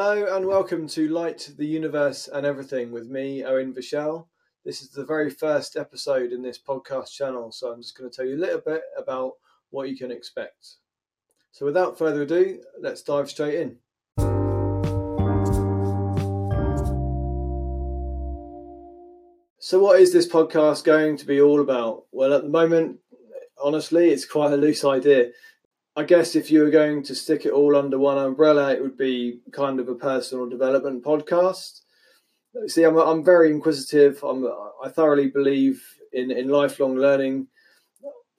Hello and welcome to Light, the Universe and Everything with me, Owen Vachel. This is the very first episode in this podcast channel, so I'm just going to tell you a little bit about what you can expect. So, without further ado, let's dive straight in. So, what is this podcast going to be all about? Well, at the moment, honestly, it's quite a loose idea. I guess if you were going to stick it all under one umbrella, it would be kind of a personal development podcast. See, I'm, I'm very inquisitive. I'm, I thoroughly believe in, in lifelong learning.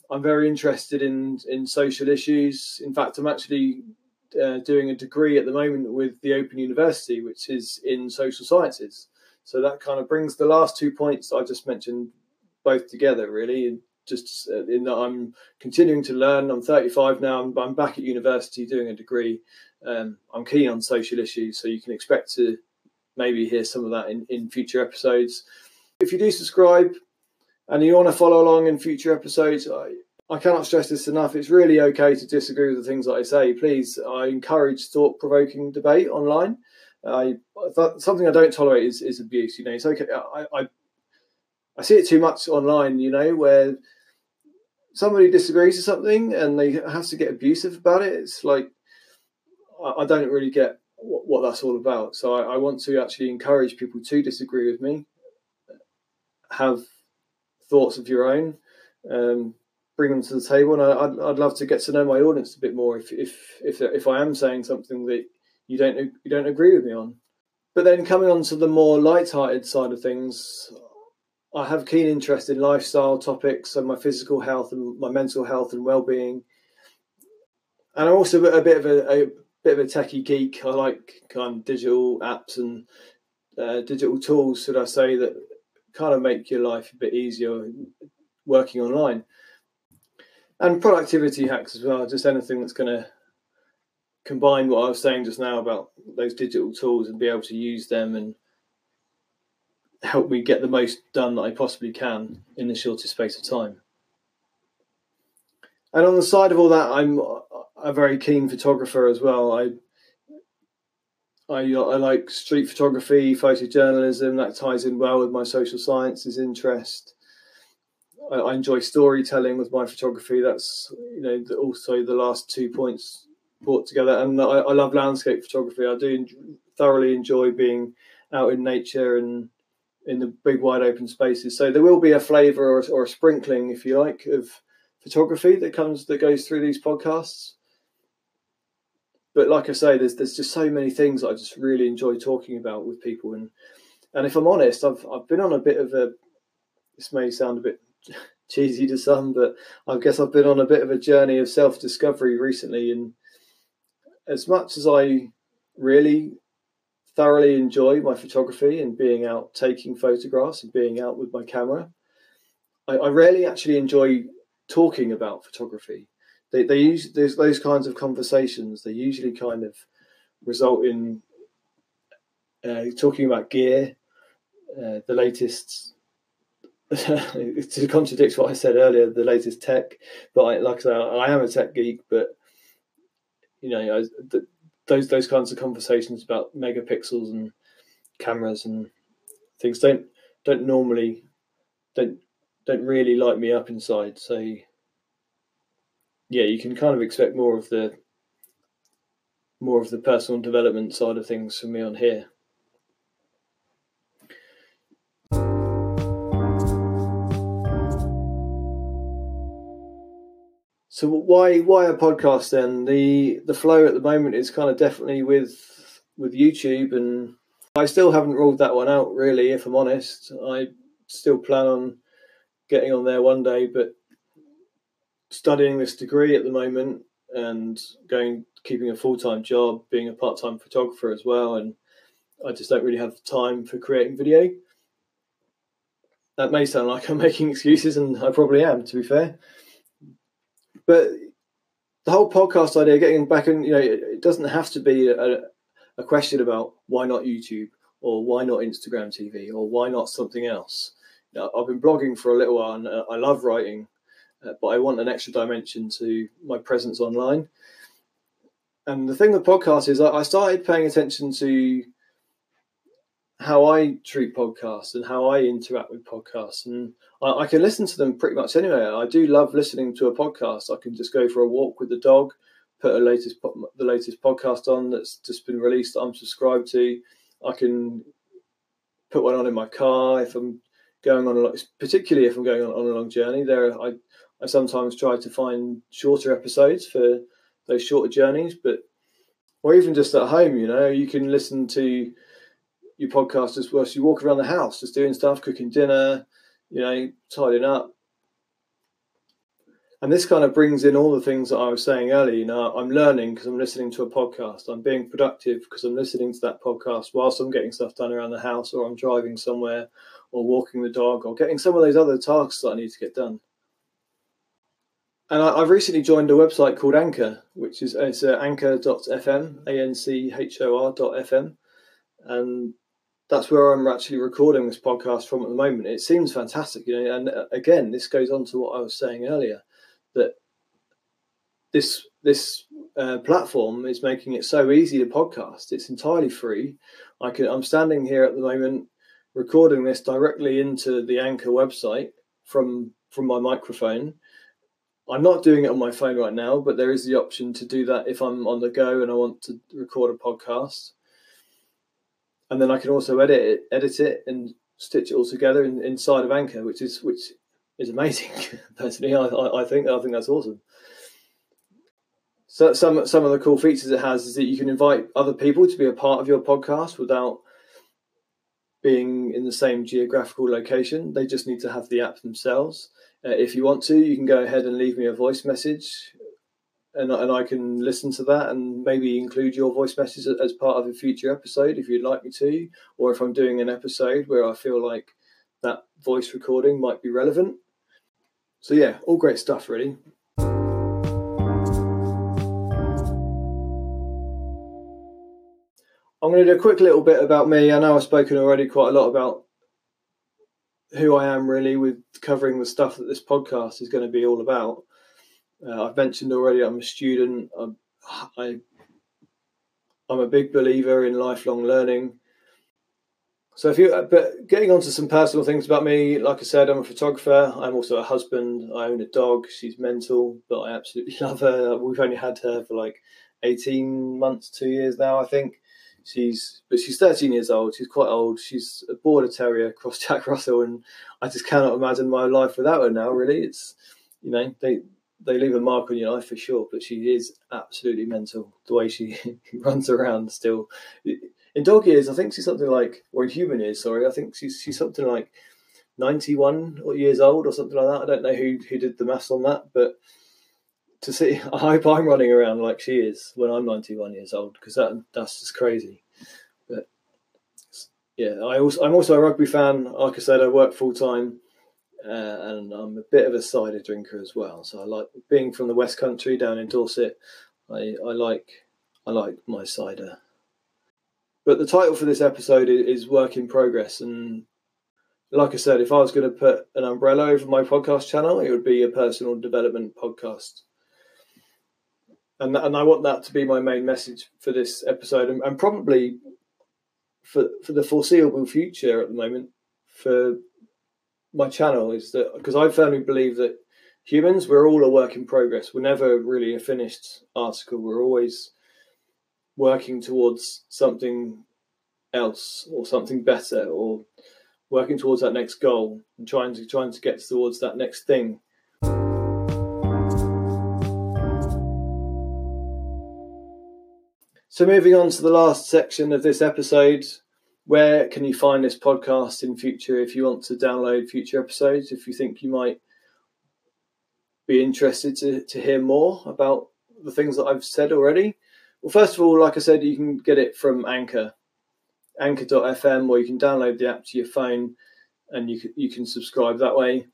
I'm very interested in, in social issues. In fact, I'm actually uh, doing a degree at the moment with the Open University, which is in social sciences. So that kind of brings the last two points I just mentioned both together, really just uh, in that I'm continuing to learn. I'm 35 now. I'm, I'm back at university doing a degree. Um, I'm keen on social issues, so you can expect to maybe hear some of that in, in future episodes. If you do subscribe and you want to follow along in future episodes, I, I cannot stress this enough. It's really okay to disagree with the things that I say. Please, I encourage thought provoking debate online. I something I don't tolerate is, is abuse. You know, it's okay. I, I I see it too much online. You know, where somebody disagrees with something and they have to get abusive about it, it's like I, don't really get what, what, that's all about. So I, I, want to actually encourage people to disagree with me, have thoughts of your own, um, bring them to the table, and I, would I'd love to get to know my audience a bit more. If if if if I am saying something that you don't you don't agree with me on. But then coming on to the more light-hearted side of things, I have keen interest in lifestyle topics so my physical health and my mental health and well-being. And I'm also a bit of a, a bit of a techie geek. I like kind of digital apps and uh, digital tools, should I say, that kind of make your life a bit easier working online. And productivity hacks as well, just anything that's going to combine what I was saying just now about those digital tools and be able to use them and help me get the most done that I possibly can in the shortest space of time. And on the side of all that, I'm a very keen photographer as well. I I, I like street photography, photojournalism. That ties in well with my social sciences interest. I, I enjoy storytelling with my photography. That's you know also the last two points brought together. And I, I love landscape photography. I do thoroughly enjoy being out in nature and in the big wide open spaces. So there will be a flavour or, or, a sprinkling, if you like, of photography that comes that goes through these podcasts. But like I say, there's there's just so many things I just really enjoy talking about with people, and and if I'm honest, I've I've been on a bit of a. This may sound a bit cheesy to some, but I guess I've been on a bit of a journey of self discovery recently, and as much as I really thoroughly enjoy my photography and being out taking photographs and being out with my camera. I, I rarely actually enjoy talking about photography. They, they use those, those kinds of conversations. They usually kind of result in uh, talking about gear, uh, the latest. to contradict what I said earlier, the latest tech. But I, like I say, I am a tech geek. But you know, I, the, those those kinds of conversations about megapixels and cameras and things don't don't normally don't don't really light me up inside. So yeah, you can kind of expect more of the more of the personal development side of things from me on here. So why why a podcast then? The the flow at the moment is kind of definitely with with YouTube, and I still haven't ruled that one out really. If I'm honest, I still plan on getting on there one day, but studying this degree at the moment and going keeping a full time job, being a part time photographer as well, and I just don't really have time for creating video. That may sound like I'm making excuses, and I probably am, to be fair. But the whole podcast idea, getting back and you know, it doesn't have to be a, a question about why not YouTube or why not Instagram TV or why not something else. I've been blogging for a little while and uh, I love writing, uh, but I want an extra dimension to my presence online. and the thing with podcasts is I started paying attention to how I treat podcasts and how I interact with podcasts. And I, I, can listen to them pretty much anywhere. I do love listening to a podcast. I can just go for a walk with the dog, put a latest the latest podcast on that's just been released that I'm subscribed to. I can put one on in my car if I'm going on a particularly if I'm going on, on a long journey. There, I I sometimes try to find shorter episodes for those shorter journeys, but or even just at home, you know, you can listen to your podcast as well. So you walk around the house, just doing stuff, cooking dinner, you know, tidying up. And this kind of brings in all the things that I was saying earlier. You know, I'm learning because I'm listening to a podcast. I'm being productive because I'm listening to that podcast whilst I'm getting stuff done around the house, or I'm driving somewhere, or walking the dog, or getting some of those other tasks that I need to get done and I, have recently joined a website called Anchor, which is it's uh, anchor.fm, a n c h o r.fm, and that's where I'm actually recording this podcast from at the moment. It seems fantastic, you know. And uh, again, this goes on to what I was saying earlier that this this uh, platform is making it so easy to podcast. It's entirely free. I can I'm standing here at the moment recording this directly into the Anchor website from from my microphone I'm not doing it on my phone right now, but there is the option to do that if I'm on the go and I want to record a podcast. And then I can also edit it, edit it, and stitch it all together in, inside of Anchor, which is which is amazing. Personally, I, I, think I think that's awesome. So some some of the cool features it has is that you can invite other people to be a part of your podcast without being in the same geographical location. They just need to have the app themselves. Uh, if you want to, you can go ahead and leave me a voice message, and and I can listen to that and maybe include your voice message as part of a future episode if you'd like me to, or if I'm doing an episode where I feel like that voice recording might be relevant. So yeah, all great stuff, really. I'm going to do a quick little bit about me. I know I've spoken already quite a lot about who I am really with covering the stuff that this podcast is going to be all about. Uh, I've mentioned already I'm a student. I'm, I, I'm a big believer in lifelong learning. So if you, but getting on to some personal things about me, like I said, I'm a photographer. I'm also a husband. I own a dog. She's mental, but I absolutely love her. We've only had her for like 18 months, two years now, I think. She's but she's 13 years old. She's quite old. She's a border terrier, cross Jack Russell, and I just cannot imagine my life without her now. Really, it's you know they they leave a mark on your life for sure. But she is absolutely mental. The way she runs around still. In dog years, I think she's something like, or in human years, sorry, I think she's she's something like 91 years old or something like that. I don't know who who did the maths on that, but to see, I hope I'm running around like she is when I'm 91 years old because that that's just crazy. But yeah, I also I'm also a rugby fan. Like I said, I work full time, uh, and I'm a bit of a cider drinker as well. So I like being from the West Country down in Dorset. I I like I like my cider. But the title for this episode is Work in Progress, and like I said, if I was going to put an umbrella over my podcast channel, it would be a personal development podcast and and I want that to be my main message for this episode, and, and probably for for the foreseeable future at the moment for my channel is that because I firmly believe that humans we're all a work in progress. We're never really a finished article. We're always working towards something else or something better or working towards that next goal and trying to trying to get towards that next thing So, moving on to the last section of this episode, where can you find this podcast in future if you want to download future episodes? If you think you might be interested to, to hear more about the things that I've said already? Well, first of all, like I said, you can get it from Anchor, anchor.fm, or you can download the app to your phone and you you can subscribe that way.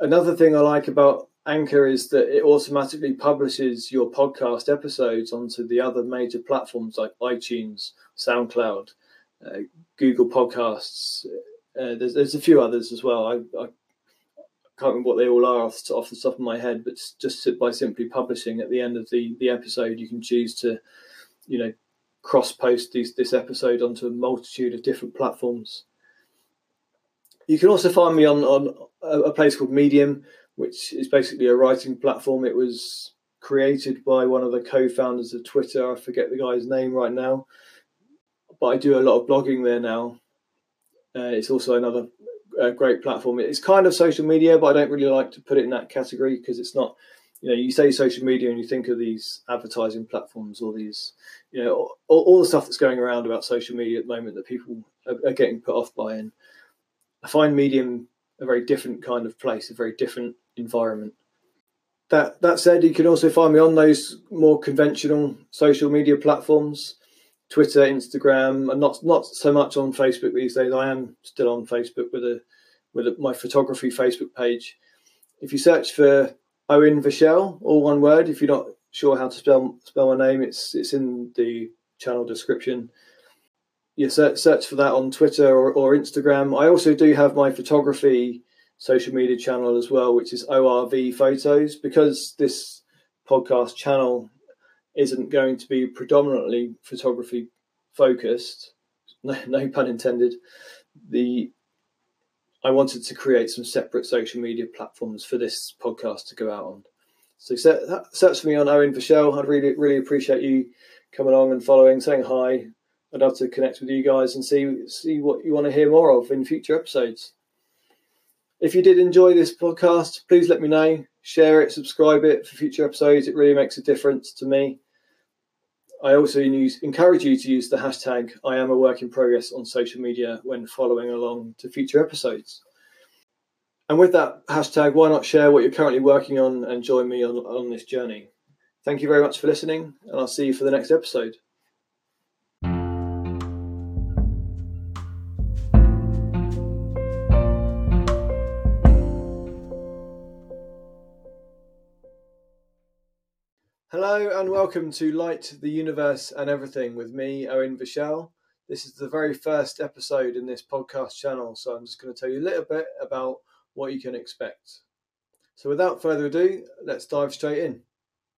Another thing I like about Anchor is that it automatically publishes your podcast episodes onto the other major platforms like iTunes, SoundCloud, Google Podcasts. Uh, there's, there's a few others as well. I, I can't remember what they all are off, off the top of my head, but just by simply publishing at the end of the, the episode, you can choose to, you know, cross post these, this episode onto a multitude of different platforms. You can also find me on, on a place called Medium, which is basically a writing platform. It was created by one of the co-founders of Twitter. I forget the guy's name right now, but I do a lot of blogging there now. Uh, it's also another uh, great platform. It's kind of social media, but I don't really like to put it in that category because it's not. You know, you say social media and you think of these advertising platforms or these, you know, all, all the stuff that's going around about social media at the moment that people are, are getting put off by. And I find Medium a very different kind of place, a very different environment. That that said, you can also find me on those more conventional social media platforms, Twitter, Instagram, and not not so much on Facebook these days. I am still on Facebook with a with a, my photography Facebook page. If you search for Owen Vachel, all one word, if you're not sure how to spell spell my name, it's it's in the channel description. You search, search for that on Twitter or, or Instagram. I also do have my photography social media channel as well, which is ORV Photos. Because this podcast channel isn't going to be predominantly photography focused, no, no pun intended, the I wanted to create some separate social media platforms for this podcast to go out on. So search for me on Owen Vachel. I'd really, really appreciate you coming along and following, saying hi. I'd love to connect with you guys and see see what you want to hear more of in future episodes. If you did enjoy this podcast, please let me know. Share it, subscribe it for future episodes. It really makes a difference to me. I also use, encourage you to use the hashtag I am a work in progress on social media when following along to future episodes. And with that hashtag, why not share what you're currently working on and join me on, on this journey? Thank you very much for listening, and I'll see you for the next episode. Hello and welcome to Light, the Universe and Everything with me, Owen Vachel. This is the very first episode in this podcast channel, so I'm just going to tell you a little bit about what you can expect. So without further ado, let's dive straight in.